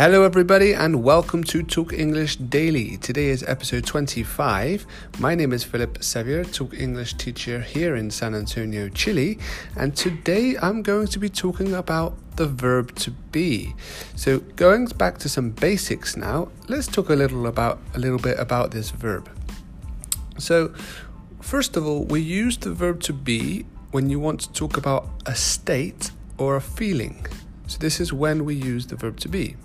Hello, everybody, and welcome to Talk English Daily. Today is episode 25. My name is Philip Sevier, Talk English teacher here in San Antonio, Chile, and today I'm going to be talking about the verb to be. So, going back to some basics now, let's talk a little about a little bit about this verb. So, first of all, we use the verb to be when you want to talk about a state or a feeling. So, this is when we use the verb to be.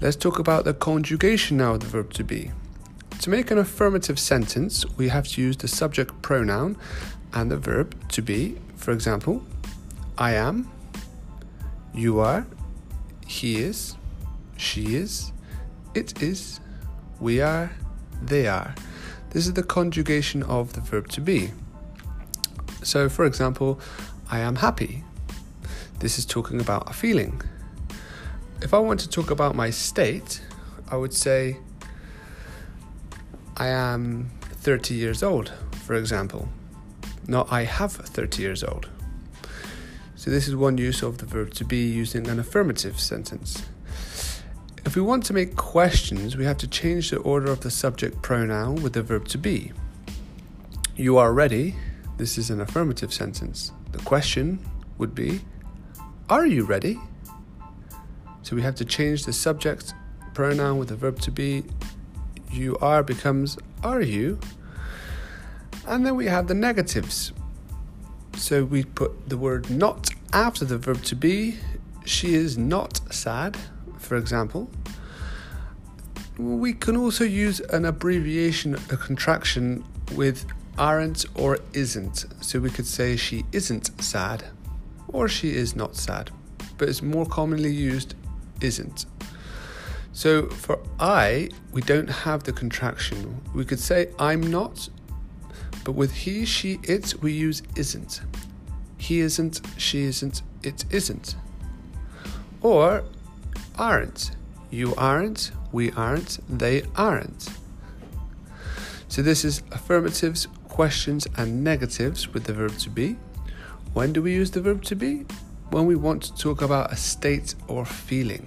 Let's talk about the conjugation now of the verb to be. To make an affirmative sentence, we have to use the subject pronoun and the verb to be. For example, I am, you are, he is, she is, it is, we are, they are. This is the conjugation of the verb to be. So, for example, I am happy. This is talking about a feeling if I want to talk about my state, I would say I am 30 years old, for example. Not I have 30 years old. So, this is one use of the verb to be using an affirmative sentence. If we want to make questions, we have to change the order of the subject pronoun with the verb to be. You are ready. This is an affirmative sentence. The question would be Are you ready? So we have to change the subject pronoun with the verb to be. You are becomes are you. And then we have the negatives. So we put the word not after the verb to be. She is not sad, for example. We can also use an abbreviation, a contraction with aren't or isn't. So we could say she isn't sad or she is not sad, but it's more commonly used isn't. So for I, we don't have the contraction. We could say I'm not, but with he, she, it, we use isn't. He isn't, she isn't, it isn't. Or aren't. You aren't, we aren't, they aren't. So this is affirmatives, questions, and negatives with the verb to be. When do we use the verb to be? When we want to talk about a state or feeling,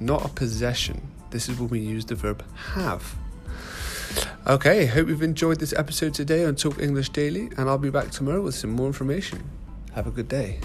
not a possession. This is when we use the verb have. Okay, hope you've enjoyed this episode today on Talk English Daily, and I'll be back tomorrow with some more information. Have a good day.